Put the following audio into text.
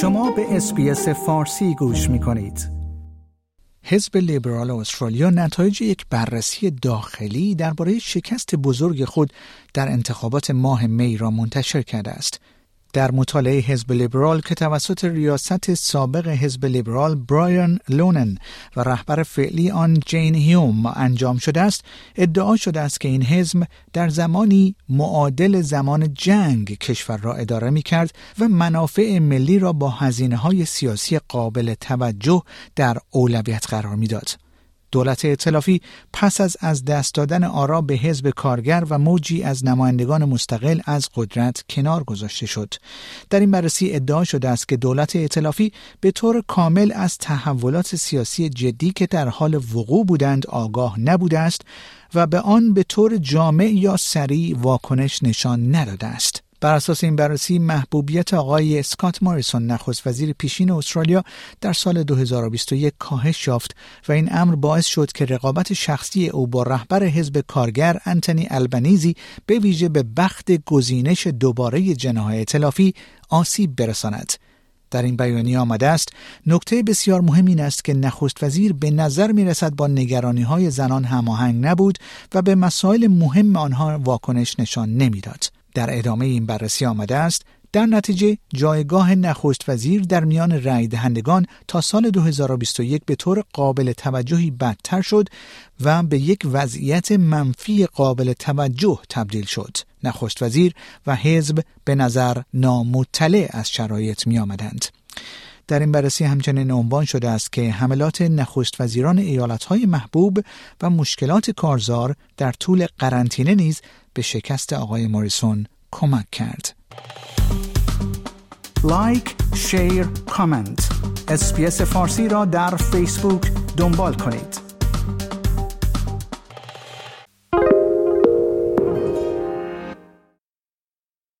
شما به SBS فارسی گوش می کنید. حزب لیبرال استرالیا نتایج یک بررسی داخلی درباره شکست بزرگ خود در انتخابات ماه می را منتشر کرده است. در مطالعه حزب لیبرال که توسط رئیس سابق حزب لیبرال برایان لونن و رهبر فعلی آن جین هیوم انجام شده است ادعا شده است که این حزب در زمانی معادل زمان جنگ کشور را اداره می کرد و منافع ملی را با هزینه های سیاسی قابل توجه در اولویت قرار می‌داد. دولت ائتلافی پس از از دست دادن آرا به حزب کارگر و موجی از نمایندگان مستقل از قدرت کنار گذاشته شد. در این بررسی ادعا شده است که دولت ائتلافی به طور کامل از تحولات سیاسی جدی که در حال وقوع بودند آگاه نبوده است و به آن به طور جامع یا سریع واکنش نشان نداده است. بر اساس این بررسی محبوبیت آقای اسکات ماریسون نخست وزیر پیشین استرالیا در سال 2021 کاهش یافت و این امر باعث شد که رقابت شخصی او با رهبر حزب کارگر انتنی البنیزی به ویژه به بخت گزینش دوباره جناح تلافی آسیب برساند. در این بیانیه آمده است نکته بسیار مهم این است که نخست وزیر به نظر می رسد با نگرانی های زنان هماهنگ نبود و به مسائل مهم آنها واکنش نشان نمی‌داد. در ادامه این بررسی آمده است در نتیجه جایگاه نخست وزیر در میان رای دهندگان تا سال 2021 به طور قابل توجهی بدتر شد و به یک وضعیت منفی قابل توجه تبدیل شد. نخست وزیر و حزب به نظر نامطلع از شرایط می آمدند. در این بررسی همچنین عنوان شده است که حملات نخست وزیران ایالتهای محبوب و مشکلات کارزار در طول قرنطینه نیز به شکست آقای موریسون کمک کرد. like، share، comment. SBS فارسی را در فیسبوک دنبال کنید.